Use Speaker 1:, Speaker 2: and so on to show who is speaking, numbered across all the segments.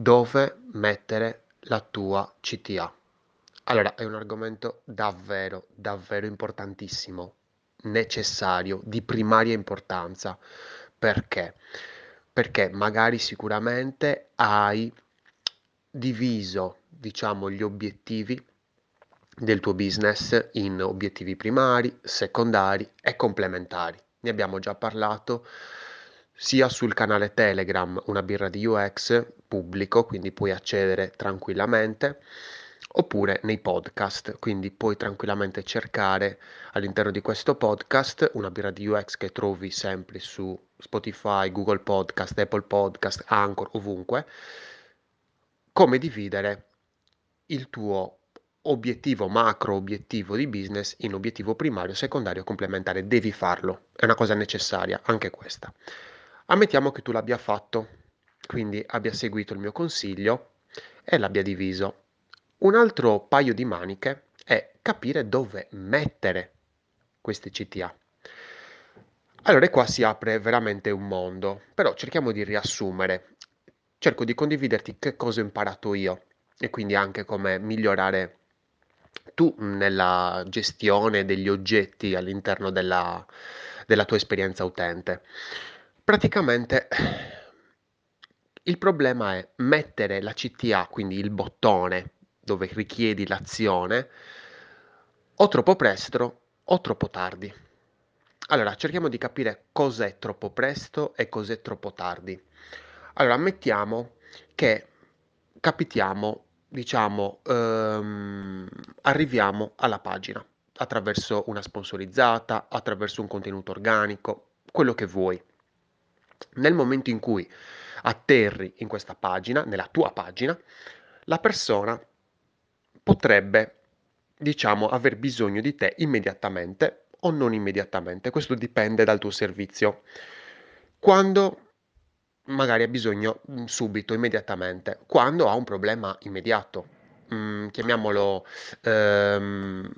Speaker 1: dove mettere la tua CTA. Allora, è un argomento davvero, davvero importantissimo, necessario, di primaria importanza. Perché? Perché magari sicuramente hai diviso, diciamo, gli obiettivi del tuo business in obiettivi primari, secondari e complementari. Ne abbiamo già parlato sia sul canale Telegram Una birra di UX pubblico, quindi puoi accedere tranquillamente, oppure nei podcast, quindi puoi tranquillamente cercare all'interno di questo podcast Una birra di UX che trovi sempre su Spotify, Google Podcast, Apple Podcast, Anchor, ovunque, come dividere il tuo obiettivo macro obiettivo di business in obiettivo primario, secondario, complementare. Devi farlo, è una cosa necessaria anche questa. Ammettiamo che tu l'abbia fatto, quindi abbia seguito il mio consiglio e l'abbia diviso. Un altro paio di maniche è capire dove mettere queste CTA. Allora, qua si apre veramente un mondo, però cerchiamo di riassumere. Cerco di condividerti che cosa ho imparato io e quindi anche come migliorare tu nella gestione degli oggetti all'interno della, della tua esperienza utente. Praticamente il problema è mettere la CTA, quindi il bottone dove richiedi l'azione, o troppo presto o troppo tardi. Allora, cerchiamo di capire cos'è troppo presto e cos'è troppo tardi. Allora, ammettiamo che capitiamo, diciamo, ehm, arriviamo alla pagina attraverso una sponsorizzata, attraverso un contenuto organico, quello che vuoi. Nel momento in cui atterri in questa pagina, nella tua pagina, la persona potrebbe, diciamo, aver bisogno di te immediatamente o non immediatamente. Questo dipende dal tuo servizio. Quando magari ha bisogno mm, subito, immediatamente, quando ha un problema immediato, mm, chiamiamolo ehm,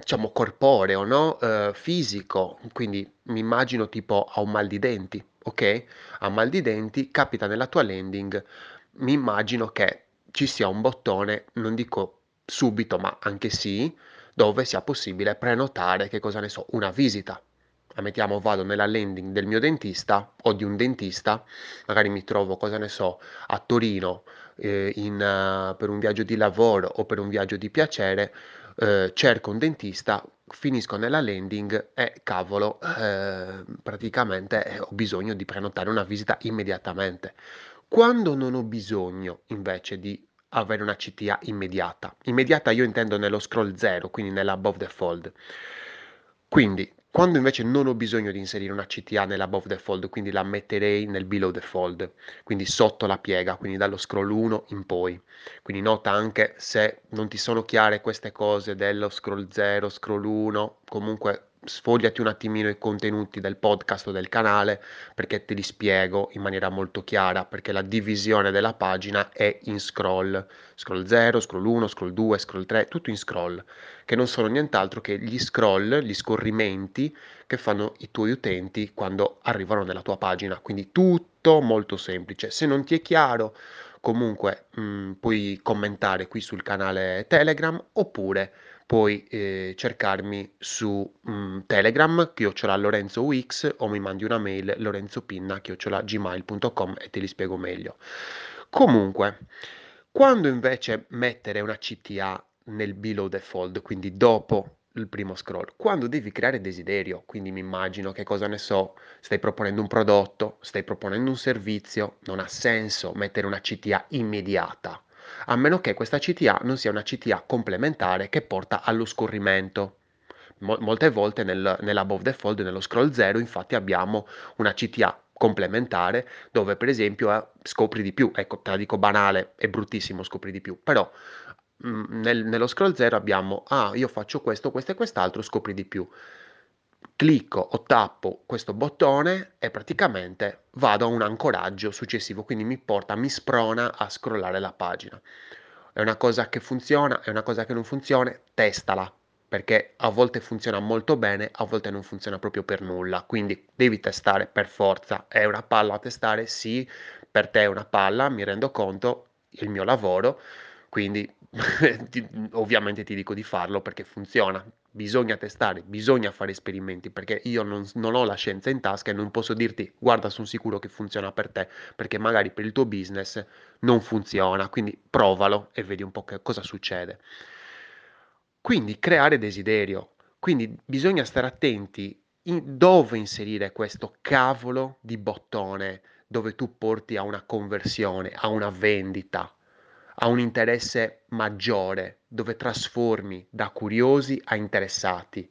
Speaker 1: diciamo corporeo, no? Eh, fisico, quindi mi immagino tipo ha un mal di denti ok? Ha mal di denti, capita nella tua landing, mi immagino che ci sia un bottone, non dico subito, ma anche sì, dove sia possibile prenotare, che cosa ne so, una visita. Ammettiamo vado nella landing del mio dentista o di un dentista, magari mi trovo, cosa ne so, a Torino eh, in, uh, per un viaggio di lavoro o per un viaggio di piacere, eh, cerco un dentista, finisco nella landing e cavolo, eh, praticamente eh, ho bisogno di prenotare una visita immediatamente. Quando non ho bisogno invece di avere una CTA immediata, immediata io intendo nello scroll 0, quindi nell'above the fold. Quindi quando invece non ho bisogno di inserire una CTA nell'above the fold, quindi la metterei nel below the fold, quindi sotto la piega, quindi dallo scroll 1 in poi. Quindi nota anche se non ti sono chiare queste cose dello scroll 0, scroll 1, comunque sfogliati un attimino i contenuti del podcast o del canale perché te li spiego in maniera molto chiara perché la divisione della pagina è in scroll. Scroll 0, scroll 1, scroll 2, scroll 3, tutto in scroll che non sono nient'altro che gli scroll, gli scorrimenti che fanno i tuoi utenti quando arrivano nella tua pagina. Quindi tutto molto semplice. Se non ti è chiaro comunque mh, mm, puoi commentare qui sul canale Telegram oppure puoi eh, cercarmi su mh, mm, Telegram, chiocciola Lorenzo Wix, o mi mandi una mail lorenzopinna, chiocciola gmail.com e te li spiego meglio. Comunque, quando invece mettere una CTA nel below fold, quindi dopo il primo scroll, quando devi creare desiderio, quindi mi immagino che cosa ne so, stai proponendo un prodotto, stai proponendo un servizio, non ha senso mettere una CTA immediata a meno che questa CTA non sia una CTA complementare che porta allo scorrimento. molte volte nel, nell'above the fold, nello scroll 0, infatti abbiamo una CTA complementare dove per esempio eh, scopri di più, ecco te la dico banale, è bruttissimo scopri di più, però mh, mm, nel, nello scroll 0 abbiamo, ah io faccio questo, questo e quest'altro, scopri di più clicco o tappo questo bottone e praticamente vado a un ancoraggio successivo, quindi mi porta, mi sprona a scrollare la pagina. È una cosa che funziona, è una cosa che non funziona, testala, perché a volte funziona molto bene, a volte non funziona proprio per nulla, quindi devi testare per forza. È una palla a testare? Sì, per te è una palla, mi rendo conto, il mio lavoro, quindi ti ovviamente ti dico di farlo perché funziona. Bisogna testare, bisogna fare esperimenti, perché io non non ho la scienza in tasca e non posso dirti: "Guarda, son sicuro che funziona per te", perché magari per il tuo business non funziona, quindi provalo e vedi un po' che cosa succede. Quindi creare desiderio. Quindi bisogna stare attenti in dove inserire questo cavolo di bottone, dove tu porti a una conversione, a una vendita, a un interesse maggiore, dove trasformi da curiosi a interessati.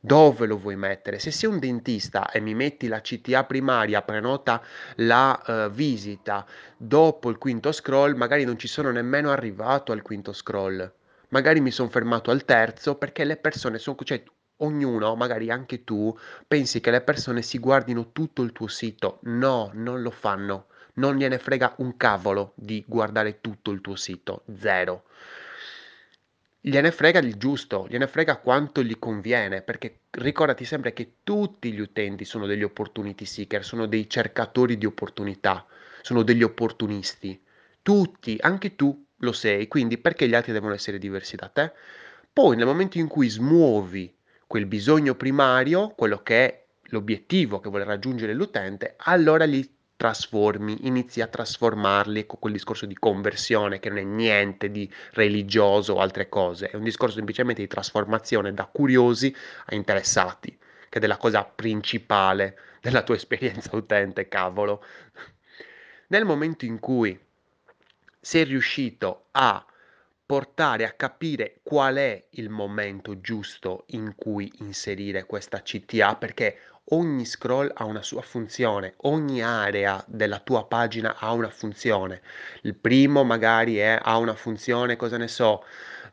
Speaker 1: Dove lo vuoi mettere? Se sei un dentista e mi metti la CTA primaria, prenota la, uhm, visita dopo il quinto scroll, magari non ci sono nemmeno arrivato al quinto scroll. Magari mi son fermato al terzo perché le persone son c cioè ognuno, magari anche tu, pensi che le persone si guardino tutto il tuo sito. No, non lo fanno. Non gliene frega un cavolo di guardare tutto il tuo sito, 0. Gliene frega il giusto, gliene frega quanto gli conviene, perché ricordati sempre che tutti gli utenti sono degli opportunity seeker, sono dei cercatori di opportunità, sono degli opportunisti. Tutti, anche tu lo sei, quindi perché gli altri devono essere diversi da te? Poi nel momento in cui smuovi quel bisogno primario, quello che è l'obiettivo che vuole raggiungere l'utente, allora li trasformi, inizi a trasformarli con quel discorso di conversione che non è niente di religioso o altre cose, è un discorso semplicemente di trasformazione da curiosi a interessati, che è la cosa principale della tua esperienza utente, cavolo. Nel momento in cui sei riuscito a portare a capire qual è il momento giusto in cui inserire questa CTA, perché ogni scroll ha una sua funzione, ogni area della tua pagina ha una funzione. Il primo magari è ha una funzione, cosa ne so,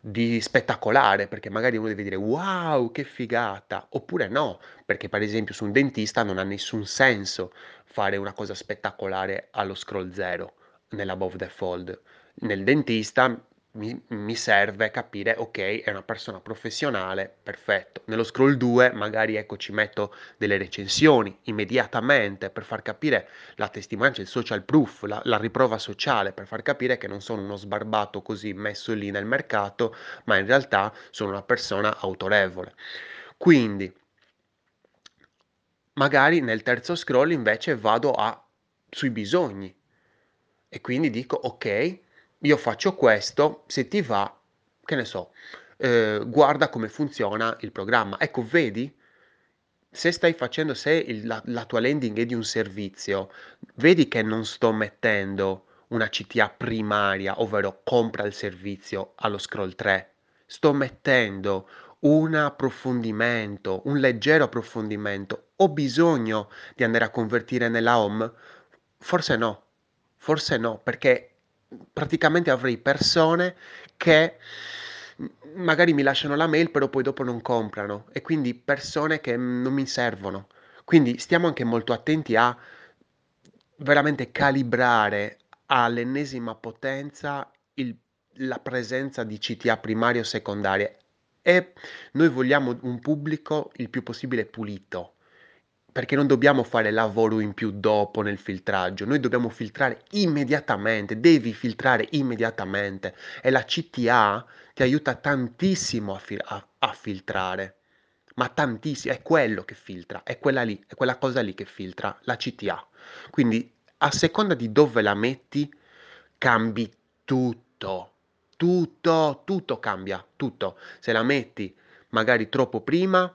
Speaker 1: di spettacolare, perché magari uno deve dire: "Wow, che figata!" Oppure no, perché per esempio su un dentista non ha nessun senso fare una cosa spettacolare allo scroll 0 nell'above the fold. Nel dentista mi mi serve capire, okay, è una persona professionale, perfetto. Nello scroll 2 magari, ecco, ci metto delle recensioni immediatamente per far capire la testimonianza, il social proof, la la riprova sociale, per far capire che non sono uno sbarbato così messo lì nel mercato, ma in realtà sono una persona autorevole. Quindi magari nel terzo scroll invece vado a sui bisogni e quindi dico: "Okay, io faccio questo, se ti va, che ne so, ehm, guarda come funziona il programma. Ecco vedi? Se stai facendo se il la la tua landing è di un servizio, vedi che non sto mettendo una CTA primaria, ovvero compra il servizio allo scroll 3. Sto mettendo un approfondimento, un leggero approfondimento. Ho bisogno di andare a convertire nella home? Forse no, forse no, perché praticamente avrei persone che magari mi lasciano la mail, però poi dopo non comprano e quindi persone che, non mi servono. Quindi stiamo anche molto attenti a veramente calibrare all'ennesima potenza il la presenza di CTA primarie o secondarie e noi vogliamo un pubblico il più possibile pulito. Perché non dobbiamo fare lavoro in più dopo nel filtraggio, noi dobbiamo filtrare immediatamente, devi filtrare immediatamente e la CTA ti aiuta tantissimo a fi a a filtrare, ma tantissi è quello che filtra, è quella lì, è quella cosa lì che filtra, la CTA. Quindi a seconda di dove la metti cambi tutto, tutto, tutto cambia, tutto. Se la metti magari troppo prima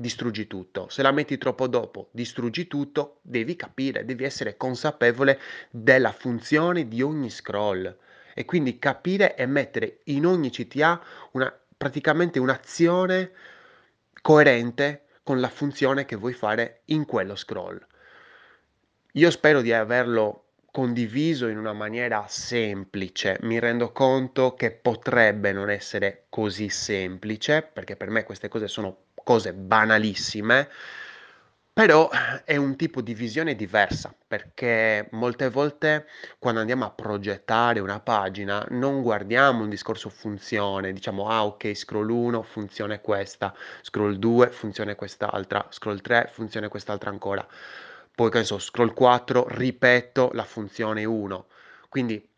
Speaker 1: distruggi tutto. Se la metti troppo dopo, distruggi tutto. Devi capire, devi essere consapevole della funzione di ogni scroll e quindi capire e mettere in ogni CTA una praticamente un'azione coerente con la funzione che vuoi fare in quello scroll. Io spero di averlo condiviso in una maniera semplice. Mi rendo conto che potrebbe non essere così semplice, perché per me queste cose sono cose banalissime, però è un tipo di visione diversa, perché molte volte quando andiamo a progettare una pagina non guardiamo un discorso funzione, diciamo: "Ah okay, scroll 1 funzione è questa, scroll 2 funzione è quest'altra, scroll 3 funzione è quest'altra ancora". Poi che so, scroll 4 ripeto la funzione 1. Quindi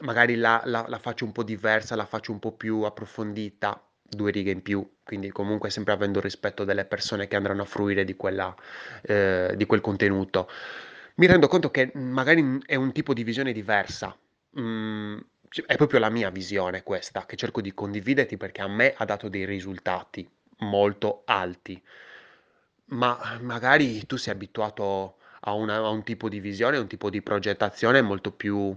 Speaker 1: magari la la la faccio un po' diversa, la faccio un po' più approfondita, 2 righe in più, quindi comunque sempre avendo rispetto delle persone che andranno a fruire di quella ehm, di quel contenuto. Mi rendo conto che, magari, è un tipo di visione diversa. Mhmm, c è proprio la mia visione questa, che cerco di condividerti perché a me ha dato dei risultati molto alti. Ma magari tu sei abituato a una a un tipo di visione, un tipo di progettazione molto più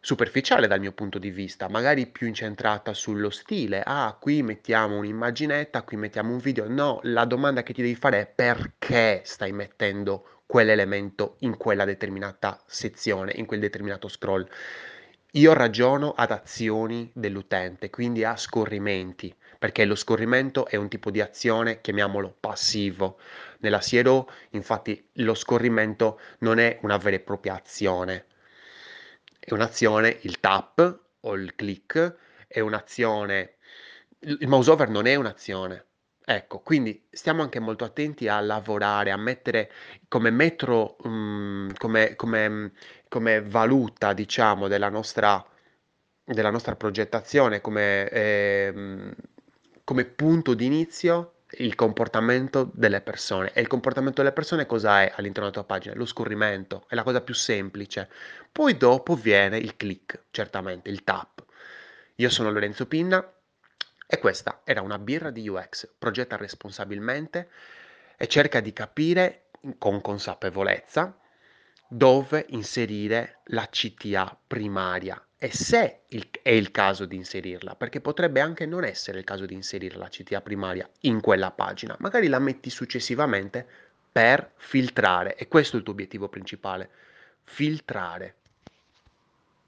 Speaker 1: superficiale dal mio punto di vista, magari più incentrata sullo stile: "Ah, qui mettiamo un'immaginetta, qui mettiamo un video." No, la domanda che ti devi fare è: perché stai mettendo quell'elemento in quella determinata sezione, in quel determinato scroll? Io ragiono ad azioni dell'utente, quindi a scorrimenti, perché lo scorrimento è un tipo di azione, chiamiamolo passivo. Nella SEO, infatti, lo scorrimento non è una vera e propria azione. È un'azione, il tap o il click è un'azione il mouse over non è un'azione. Ecco, quindi stiamo anche molto attenti a lavorare, a mettere come metro mhmm, come come come valuta diciamo della nostra della nostra progettazione, come ehm, come punto di inizio il comportamento delle persone. E il comportamento delle persone cosa è all'interno della tua pagina? Lo scorrimento, è la cosa più semplice. Poi dopo viene il click, certamente, il tap. Io sono Lorenzo Pinna e questa era una birra di UX. Progetta responsabilmente e cerca di capire con consapevolezza dove inserire la CTA primaria e se il è il caso di inserirla, perché potrebbe anche non essere il caso di inserire la CTA primaria in quella pagina, magari la metti successivamente per filtrare e questo è il tuo obiettivo principale, filtrare.